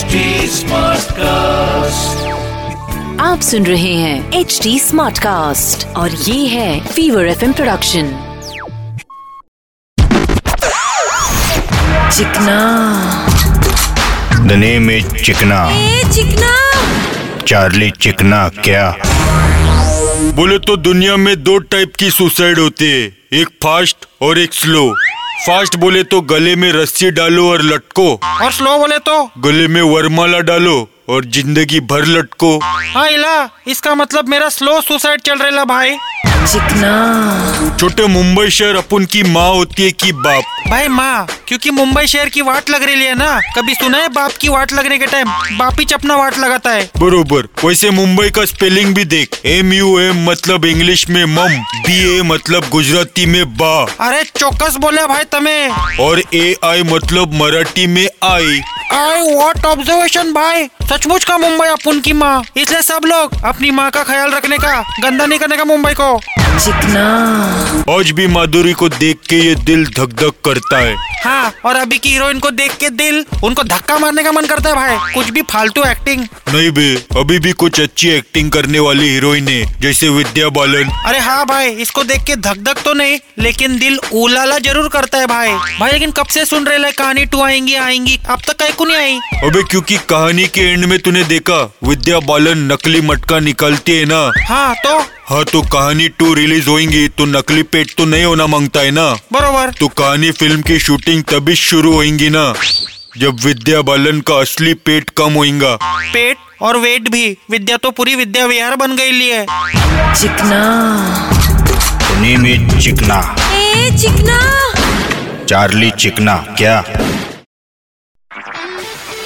HD Smartcast. आप सुन रहे हैं एच डी स्मार्ट कास्ट और ये है fever FM production Chikna. The name is Chikna. ए चिकना। चार्ली चिकना क्या? बोले तो दुनिया में दो टाइप की सुसाइड होती है एक फास्ट और एक स्लो। फास्ट बोले तो गले में रस्सी डालो और लटको। और स्लो बोले तो? गले में वरमाला डालो और ज़िंदगी भर लटको। हाँ इला इसका मतलब मेरा स्लो सुसाइड चल रहा भाई। चिकना छोटे मुंबई शहर अपन की माँ होती है की बाप। भाई माँ क्योंकि मुंबई शहर की वाट लग रही है ना कभी सुना है बाप की वाट लगने के टाइम बाप ही चपना वाट लगाता है। बरोबर वैसे मुंबई का स्पेलिंग भी देख। एम यू एम मतलब इंग्लिश में मम बी ए मतलब गुजराती में बा। अरे चौकस बोले भाई तमें। और ए आई मतलब मराठी में आई। आई वॉट ऑब्जर्वेशन भाई सचमुच का मुंबई अपन की माँ। इसलिए सब लोग अपनी माँ का ख्याल रखने का गंदा नहीं करने का मुंबई को। चिकना आज भी माधुरी को देख के ये दिल धक धक करता है। हाँ और अभी की हीरोइन को देख के दिल उनको धक्का मारने का मन करता है भाई। कुछ भी फालतू एक्टिंग नहीं बे अभी भी कुछ अच्छी एक्टिंग करने वाली हीरोइन है जैसे विद्या बालन। अरे हाँ भाई इसको देख के धक धक तो नहीं लेकिन दिल उलाला ज़रूर करता है भाई। भाई लेकिन कब से सुन रहे कहानी टू आएँगी आएँगी अब तक कहीं को नहीं आई? अबे क्योंकि कहानी के एंड में तूने देखा विद्या बालन नकली मटका निकालती है ना? हाँ तो? हाँ तो कहानी टू रिलीज़ होएँगी तो नकली पेट तो नहीं होना माँगता है ना? बरोबर। तो कहानी फ़िल्म की शूटिंग तभी शुरू होएँगी ना? जब विद्या बालन का असली पेट कम होएगा। पेट और वेट भी। विद्या तो पूरी विद्या विहार बन गई ली है चिकना इज़ चिकना। ए चिकना। चार्ली चिकना क्या?